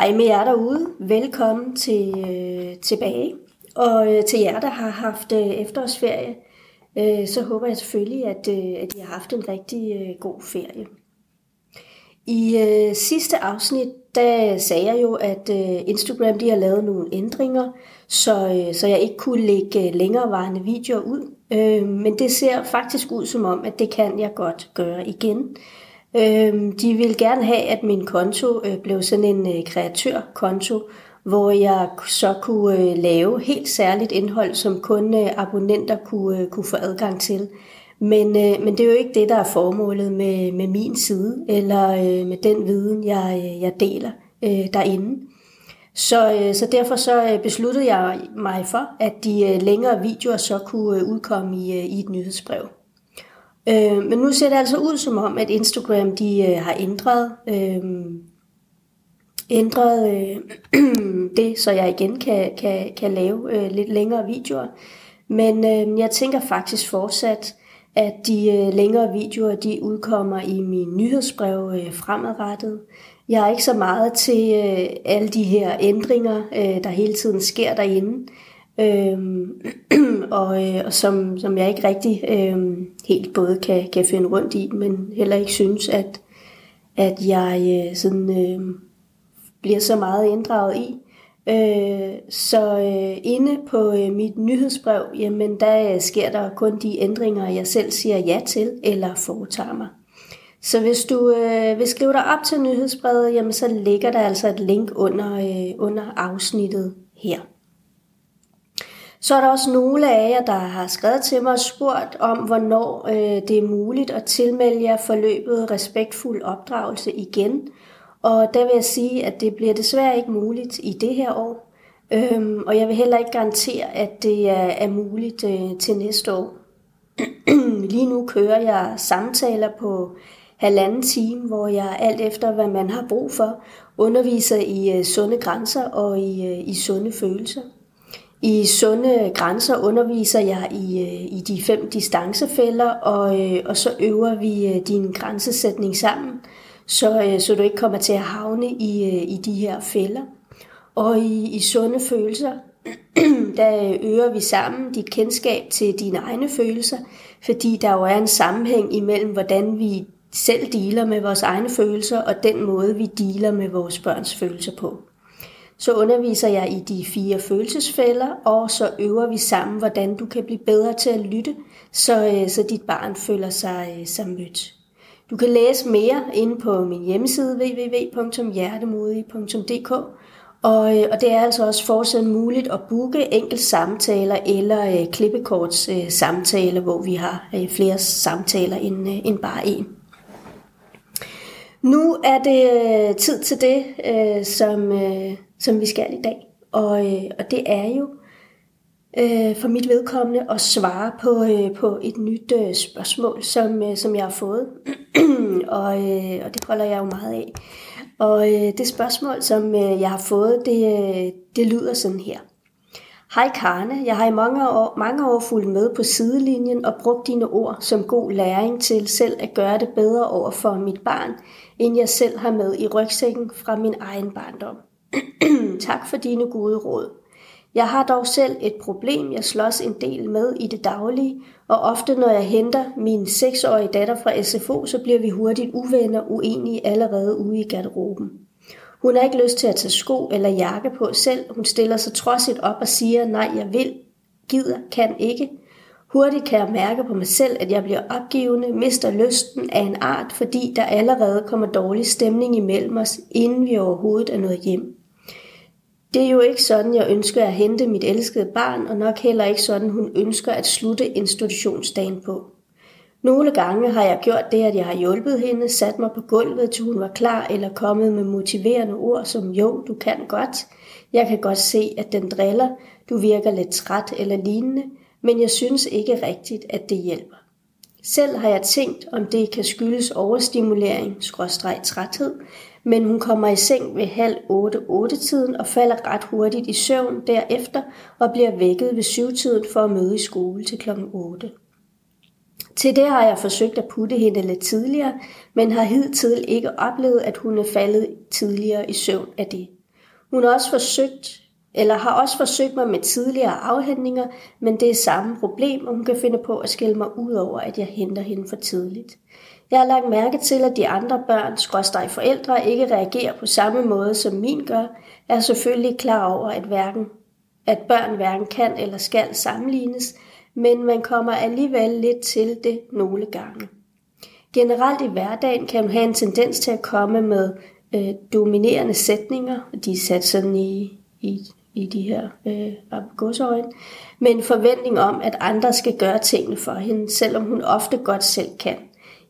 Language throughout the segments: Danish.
Hej med jer derude. Velkommen til, øh, tilbage. Og øh, til jer, der har haft øh, efterårsferie, øh, så håber jeg selvfølgelig, at, øh, at I har haft en rigtig øh, god ferie. I øh, sidste afsnit, der sagde jeg jo, at øh, Instagram de har lavet nogle ændringer, så, øh, så jeg ikke kunne lægge øh, længerevarende videoer ud. Øh, men det ser faktisk ud som om, at det kan jeg godt gøre igen. Øh, de vil gerne have, at min konto øh, blev sådan en øh, kreatørkonto, hvor jeg så kunne øh, lave helt særligt indhold, som kun øh, abonnenter kunne, øh, kunne få adgang til. Men, øh, men det er jo ikke det, der er formålet med, med min side, eller øh, med den viden, jeg, øh, jeg deler øh, derinde. Så, øh, så derfor så øh, besluttede jeg mig for, at de øh, længere videoer så kunne øh, udkomme i, øh, i et nyhedsbrev. Øh, men nu ser det altså ud som om, at Instagram de øh, har ændret, øh, ændret øh, det, så jeg igen kan, kan, kan lave øh, lidt længere videoer. Men øh, jeg tænker faktisk fortsat, at de øh, længere videoer de udkommer i min nyhedsbrev øh, fremadrettet. Jeg er ikke så meget til øh, alle de her ændringer, øh, der hele tiden sker derinde Øhm, og, øh, og som, som jeg ikke rigtig øh, helt både kan, kan finde rundt i, men heller ikke synes, at, at jeg øh, sådan, øh, bliver så meget inddraget i. Øh, så øh, inde på øh, mit nyhedsbrev, jamen der øh, sker der kun de ændringer, jeg selv siger ja til eller foretager mig. Så hvis du øh, vil skrive dig op til nyhedsbrevet, jamen så ligger der altså et link under, øh, under afsnittet her. Så er der også nogle af jer, der har skrevet til mig og spurgt om, hvornår øh, det er muligt at tilmelde jer forløbet respektfuld opdragelse igen. Og der vil jeg sige, at det bliver desværre ikke muligt i det her år. Øhm, og jeg vil heller ikke garantere, at det er, er muligt øh, til næste år. Lige nu kører jeg samtaler på halvanden time, hvor jeg alt efter, hvad man har brug for, underviser i øh, sunde grænser og i, øh, i sunde følelser. I sunde grænser underviser jeg i, øh, i de fem distancefælder, og, øh, og så øver vi øh, din grænsesætning sammen, så, så du ikke kommer til at havne i, i de her fælder. Og i, i sunde følelser, der øger vi sammen dit kendskab til dine egne følelser, fordi der jo er en sammenhæng imellem, hvordan vi selv dealer med vores egne følelser, og den måde, vi dealer med vores børns følelser på. Så underviser jeg i de fire følelsesfælder, og så øver vi sammen, hvordan du kan blive bedre til at lytte, så, øh, så dit barn føler sig, øh, sig mødt. Du kan læse mere inde på min hjemmeside www.hjertemodig.dk, og, øh, og det er altså også fortsat muligt at booke enkelt samtaler eller øh, klippekorts øh, samtaler, hvor vi har øh, flere samtaler end, øh, end bare en. Nu er det tid til det, øh, som, øh, som vi skal i dag. Og, øh, og det er jo øh, for mit vedkommende at svare på, øh, på et nyt øh, spørgsmål, som, øh, som jeg har fået. og, øh, og det holder jeg jo meget af. Og øh, det spørgsmål, som øh, jeg har fået, det, øh, det lyder sådan her. Hej Karne, jeg har i mange år, mange år fulgt med på sidelinjen og brugt dine ord som god læring til selv at gøre det bedre over for mit barn, end jeg selv har med i rygsækken fra min egen barndom. tak for dine gode råd. Jeg har dog selv et problem, jeg slås en del med i det daglige, og ofte når jeg henter min 6-årige datter fra SFO, så bliver vi hurtigt uvenner uenige allerede ude i garderoben. Hun har ikke lyst til at tage sko eller jakke på selv. Hun stiller sig trodsigt op og siger, nej, jeg vil, gider, kan ikke. Hurtigt kan jeg mærke på mig selv, at jeg bliver opgivende, mister lysten af en art, fordi der allerede kommer dårlig stemning imellem os, inden vi overhovedet er nået hjem. Det er jo ikke sådan, jeg ønsker at hente mit elskede barn, og nok heller ikke sådan, hun ønsker at slutte institutionsdagen på. Nogle gange har jeg gjort det, at jeg har hjulpet hende, sat mig på gulvet, til hun var klar, eller kommet med motiverende ord som, jo, du kan godt. Jeg kan godt se, at den driller, du virker lidt træt eller lignende, men jeg synes ikke rigtigt, at det hjælper. Selv har jeg tænkt, om det kan skyldes overstimulering, skråstreg træthed, men hun kommer i seng ved halv 8-8-tiden og falder ret hurtigt i søvn derefter og bliver vækket ved syvtiden for at møde i skole til kl. 8. Til det har jeg forsøgt at putte hende lidt tidligere, men har hidtil ikke oplevet, at hun er faldet tidligere i søvn af det. Hun har også forsøgt, eller har også forsøgt mig med tidligere afhentninger, men det er samme problem, og hun kan finde på at skælde mig ud over, at jeg henter hende for tidligt. Jeg har lagt mærke til, at de andre børn, skråstrej forældre, ikke reagerer på samme måde, som min gør, er selvfølgelig klar over, at, hverken, at børn hverken kan eller skal sammenlignes, men man kommer alligevel lidt til det nogle gange. Generelt i hverdagen kan man have en tendens til at komme med øh, dominerende sætninger, de er sat sådan i, i, i de her øh, godsøjne, med en forventning om, at andre skal gøre tingene for hende, selvom hun ofte godt selv kan.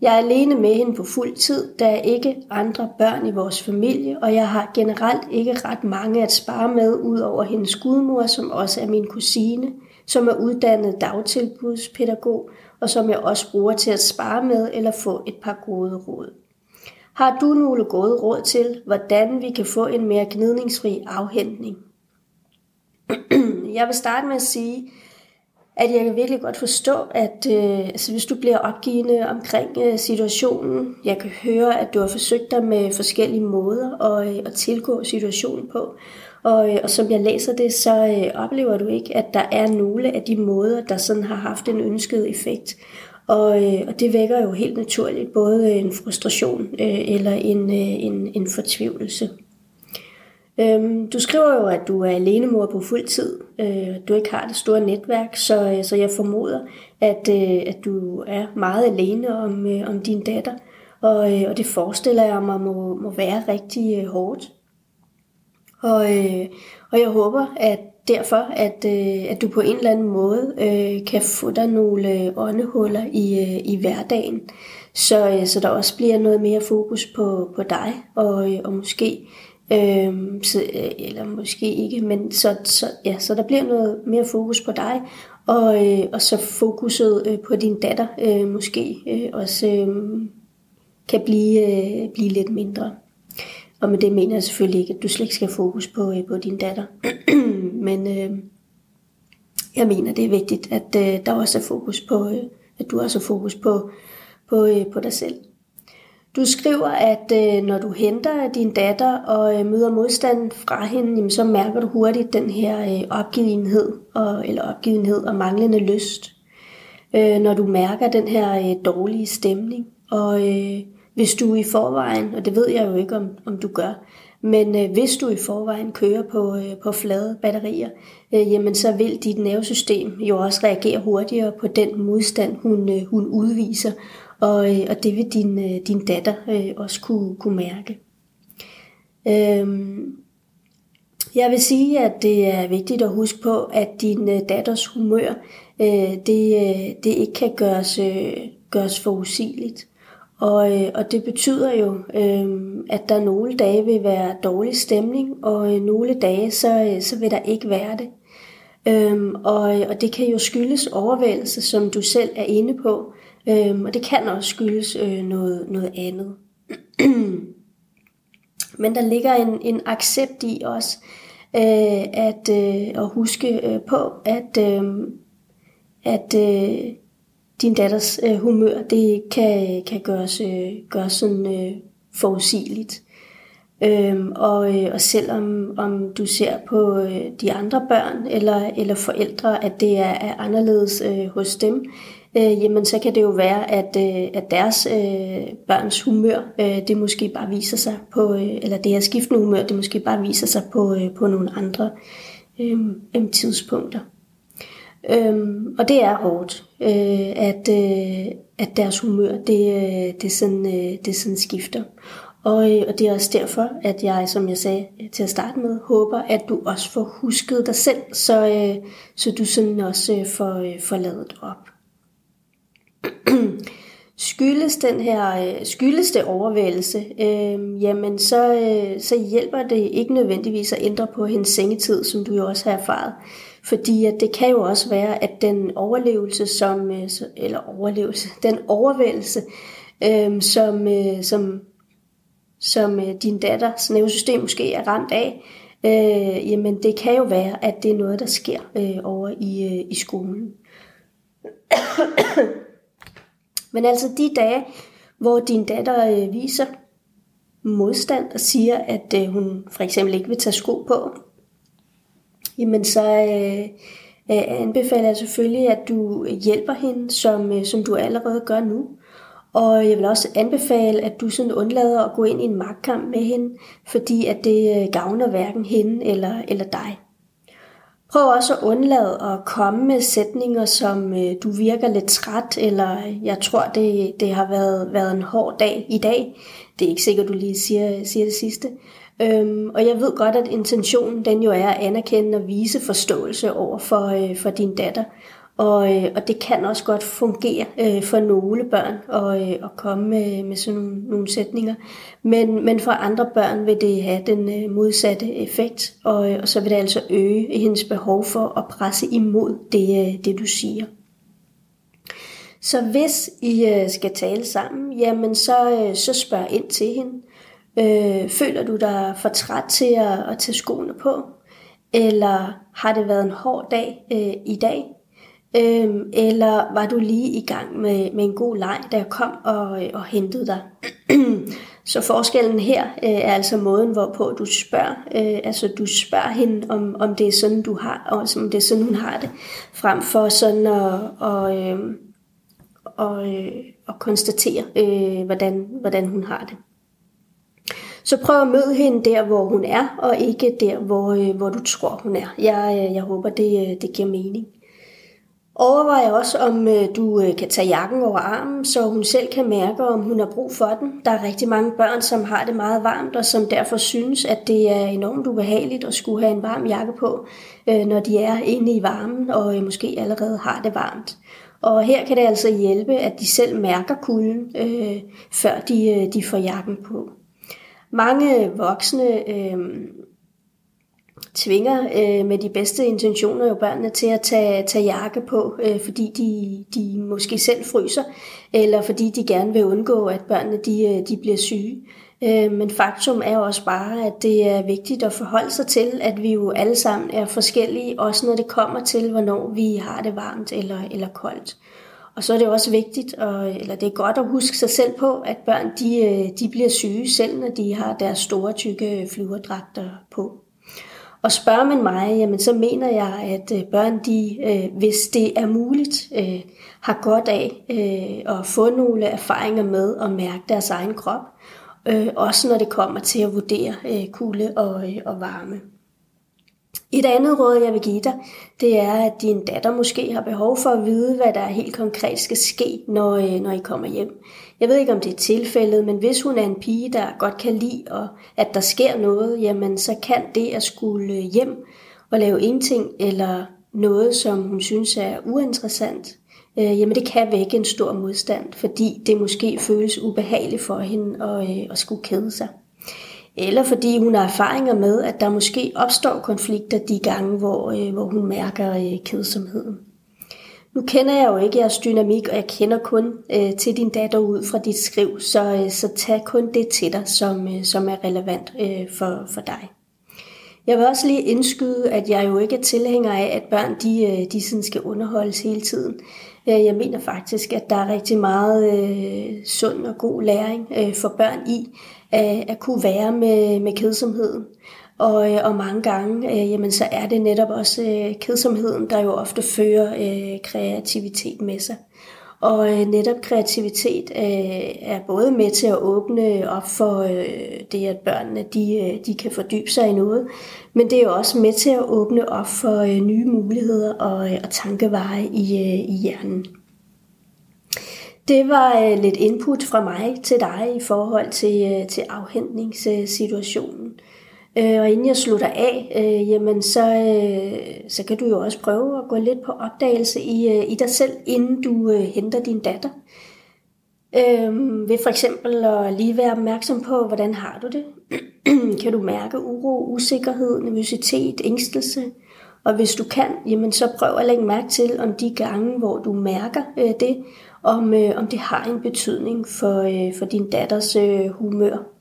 Jeg er alene med hende på fuld tid, der er ikke andre børn i vores familie, og jeg har generelt ikke ret mange at spare med, ud over hendes gudmor, som også er min kusine, som er uddannet dagtilbudspædagog, og som jeg også bruger til at spare med eller få et par gode råd. Har du nogle gode råd til, hvordan vi kan få en mere gnidningsfri afhentning? jeg vil starte med at sige, at jeg kan virkelig godt forstå, at øh, altså, hvis du bliver opgivende omkring øh, situationen, jeg kan høre, at du har forsøgt dig med forskellige måder at, øh, at tilgå situationen på. Og, øh, og som jeg læser det, så øh, oplever du ikke, at der er nogle af de måder, der sådan har haft en ønsket effekt. Og, øh, og det vækker jo helt naturligt både en frustration øh, eller en, øh, en, en fortvivlelse. Øhm, du skriver jo, at du er alenemor på fuld tid. Øh, du ikke har det store netværk, så, øh, så jeg formoder, at, øh, at du er meget alene om, øh, om din datter. Og, øh, og det forestiller jeg mig må, må være rigtig øh, hårdt. Og, øh, og jeg håber, at derfor, at, øh, at du på en eller anden måde øh, kan få dig nogle øh, åndehuller i, øh, i hverdagen, så, øh, så der også bliver noget mere fokus på, på dig, og, øh, og måske Øhm, så, øh, eller måske ikke, men så, så, ja, så der bliver noget mere fokus på dig, og, øh, og så fokuset øh, på din datter øh, måske øh, også øh, kan blive, øh, blive lidt mindre. Og med det mener jeg selvfølgelig ikke, at du slet ikke skal fokus på, øh, på din datter. men øh, jeg mener, det er vigtigt, at øh, der også er fokus på, øh, at du også har fokus på, på, øh, på dig selv. Du skriver, at øh, når du henter din datter og øh, møder modstand fra hende, jamen, så mærker du hurtigt den her øh, opgivenhed, og, eller opgivenhed og manglende lyst. Øh, når du mærker den her øh, dårlige stemning. Og øh, hvis du i forvejen, og det ved jeg jo ikke, om, om du gør, men øh, hvis du i forvejen kører på, øh, på flade batterier, øh, jamen så vil dit nervesystem jo også reagere hurtigere på den modstand, hun, øh, hun udviser. Og, øh, og det vil din, øh, din datter øh, også kunne, kunne mærke. Øhm, jeg vil sige, at det er vigtigt at huske på, at din øh, datters humør, øh, det, øh, det ikke kan gøres, øh, gøres forudsigeligt. Og, øh, og det betyder jo, øh, at der nogle dage vil være dårlig stemning, og øh, nogle dage så, øh, så vil der ikke være det. Øhm, og, øh, og det kan jo skyldes overvældelse, som du selv er inde på. Øhm, og det kan også skyldes øh, noget, noget andet. Men der ligger en, en accept i os, øh, at, øh, at huske øh, på, at, øh, at øh, din datters øh, humør, det kan, kan gøres, øh, gøres sådan øh, forudsigeligt. Øhm, og, øh, og selvom om du ser på øh, de andre børn eller, eller forældre, at det er, er anderledes øh, hos dem, øh, jamen så kan det jo være, at, øh, at deres øh, børns humør, øh, det måske bare viser sig på, øh, eller det her skiftende humør, det måske bare viser sig på, øh, på nogle andre øh, øh, tidspunkter. Øhm, og det er hårdt, øh, at, øh, at deres humør, det, øh, det, sådan, øh, det sådan skifter. Og, øh, og det er også derfor, at jeg, som jeg sagde til at starte med, håber, at du også får husket dig selv, så, øh, så du sådan også øh, får, øh, får lavet op skyldes den her øh, skyldes det overvægelse, øh, jamen så, øh, så hjælper det ikke nødvendigvis at ændre på hendes sengetid, som du jo også har erfaret. Fordi at det kan jo også være, at den overlevelse, som, øh, eller overlevelse, den overvægelse, øh, som, øh, som, som øh, din datters nervesystem måske er ramt af, øh, jamen det kan jo være, at det er noget, der sker øh, over i, øh, i skolen. Men altså de dage, hvor din datter øh, viser modstand og siger, at øh, hun for eksempel ikke vil tage sko på, jamen så øh, øh, anbefaler jeg selvfølgelig, at du hjælper hende, som, øh, som du allerede gør nu. Og jeg vil også anbefale, at du sådan undlader at gå ind i en magtkamp med hende, fordi at det øh, gavner hverken hende eller, eller dig. Prøv også at undlade at komme med sætninger, som øh, du virker lidt træt, eller øh, jeg tror, det, det har været, været en hård dag i dag. Det er ikke sikkert, du lige siger, siger det sidste. Øhm, og jeg ved godt, at intentionen den jo er at anerkende og vise forståelse over for, øh, for din datter. Og, øh, og det kan også godt fungere øh, for nogle børn at, øh, at komme med, med sådan nogle, nogle sætninger. Men, men for andre børn vil det have den øh, modsatte effekt, og, øh, og så vil det altså øge hendes behov for at presse imod det, øh, det du siger. Så hvis I øh, skal tale sammen, jamen så, øh, så spørg ind til hende. Øh, føler du dig for træt til at, at tage skoene på? Eller har det været en hård dag øh, i dag? Øhm, eller var du lige i gang med, med en god leg, da jeg kom og, øh, og hentede dig? så forskellen her øh, er altså måden, hvorpå du spørger. Øh, altså du spørger hende, om, om det er sådan, du har, og om det er sådan, hun har det, frem for sådan at, og, øh, og, øh, at konstatere, øh, hvordan, hvordan hun har det. Så prøv at møde hende der, hvor hun er, og ikke der, hvor, øh, hvor du tror, hun er. Jeg, øh, jeg håber, det, øh, det giver mening. Overvej også, om øh, du øh, kan tage jakken over armen, så hun selv kan mærke, om hun har brug for den. Der er rigtig mange børn, som har det meget varmt, og som derfor synes, at det er enormt ubehageligt at skulle have en varm jakke på, øh, når de er inde i varmen og måske allerede har det varmt. Og her kan det altså hjælpe, at de selv mærker kulden, før de, de får jakken på. Mange voksne øh, tvinger øh, med de bedste intentioner jo børnene til at tage, tage jakke på, øh, fordi de, de måske selv fryser, eller fordi de gerne vil undgå, at børnene de, øh, de bliver syge. Øh, men faktum er også bare, at det er vigtigt at forholde sig til, at vi jo alle sammen er forskellige, også når det kommer til, hvornår vi har det varmt eller, eller koldt. Og så er det også vigtigt, og, eller det er godt at huske sig selv på, at børn de, øh, de bliver syge selv, når de har deres store tykke flyverdragter på. Og spørger man mig, jamen så mener jeg, at øh, børn, de, øh, hvis det er muligt, øh, har godt af at få nogle erfaringer med at mærke deres egen krop. Også når det kommer til at vurdere kulde og, og varme. Et andet råd, jeg vil give dig, det er, at din datter måske har behov for at vide, hvad der helt konkret skal ske, når, øh, når I kommer hjem. Jeg ved ikke, om det er tilfældet, men hvis hun er en pige, der godt kan lide, og at der sker noget, jamen så kan det at skulle øh, hjem og lave ingenting, eller noget, som hun synes er uinteressant, øh, jamen det kan vække en stor modstand, fordi det måske føles ubehageligt for hende at, øh, at skulle kede sig. Eller fordi hun har erfaringer med, at der måske opstår konflikter de gange, hvor, øh, hvor hun mærker øh, kedsomheden. Nu kender jeg jo ikke jeres dynamik, og jeg kender kun øh, til din datter ud fra dit skriv, så, øh, så tag kun det til dig, som, øh, som er relevant øh, for, for dig. Jeg vil også lige indskyde, at jeg jo ikke er tilhænger af, at børn de, øh, de sådan skal underholdes hele tiden. Øh, jeg mener faktisk, at der er rigtig meget øh, sund og god læring øh, for børn i at, at kunne være med, med kedsomheden. Og, øh, og mange gange, øh, jamen, så er det netop også øh, kedsomheden, der jo ofte fører øh, kreativitet med sig. Og øh, netop kreativitet øh, er både med til at åbne op for øh, det, at børnene de, øh, de kan fordybe sig i noget, men det er også med til at åbne op for øh, nye muligheder og, øh, og tankeveje i, øh, i hjernen. Det var øh, lidt input fra mig til dig i forhold til, øh, til afhentningssituationen. Øh, og inden jeg slutter af, øh, jamen så, øh, så kan du jo også prøve at gå lidt på opdagelse i, øh, i dig selv, inden du øh, henter din datter. Øh, ved for eksempel at lige være opmærksom på, hvordan har du det? kan du mærke uro, usikkerhed, nervøsitet, ængstelse? Og hvis du kan, jamen så prøv at lægge mærke til, om de gange, hvor du mærker øh, det, om, øh, om det har en betydning for, øh, for din datters øh, humør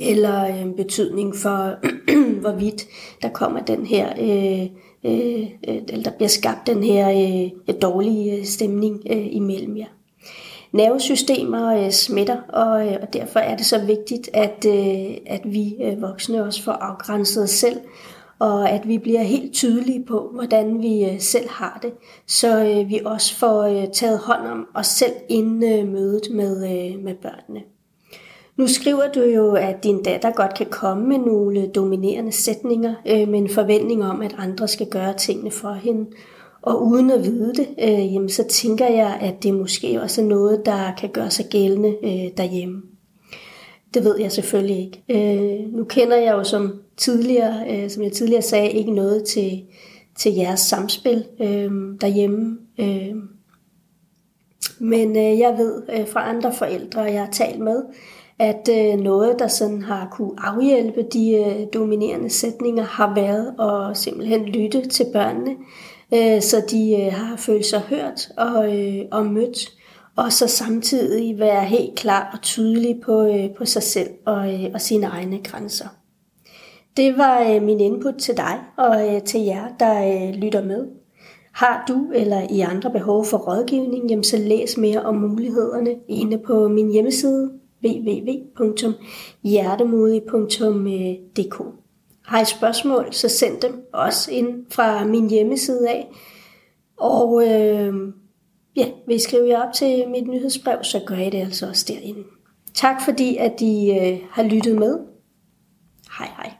eller en øh, betydning for, hvorvidt der kommer den her, øh, øh, øh, eller der bliver skabt den her øh, dårlige øh, stemning øh, imellem jer. nervesystemer øh, smitter, og, øh, og derfor er det så vigtigt, at, øh, at vi øh, voksne også får afgrænset os selv, og at vi bliver helt tydelige på, hvordan vi øh, selv har det, så øh, vi også får øh, taget hånd om os selv inden øh, mødet med, med børnene. Nu skriver du jo, at din datter godt kan komme med nogle dominerende sætninger øh, med en forventning om, at andre skal gøre tingene for hende. Og uden at vide det, øh, jamen, så tænker jeg, at det måske også er noget, der kan gøre sig gældende øh, derhjemme. Det ved jeg selvfølgelig ikke. Øh, nu kender jeg jo som tidligere, øh, som jeg tidligere sagde, ikke noget til, til jeres samspil øh, derhjemme. Øh, men øh, jeg ved øh, fra andre forældre, jeg har talt med, at øh, noget, der sådan har kunne afhjælpe de øh, dominerende sætninger, har været at simpelthen lytte til børnene, øh, så de øh, har følt sig hørt og, øh, og mødt og så samtidig være helt klar og tydelig på, øh, på sig selv og, øh, og sine egne grænser. Det var øh, min input til dig og øh, til jer, der øh, lytter med. Har du eller i andre behov for rådgivning, jamen så læs mere om mulighederne inde på min hjemmeside www.hjertemodig.dk Har I spørgsmål, så send dem også ind fra min hjemmeside af. Og øh, ja, vil I skrive jer op til mit nyhedsbrev, så gør I det altså også derinde. Tak fordi, at I øh, har lyttet med. Hej hej.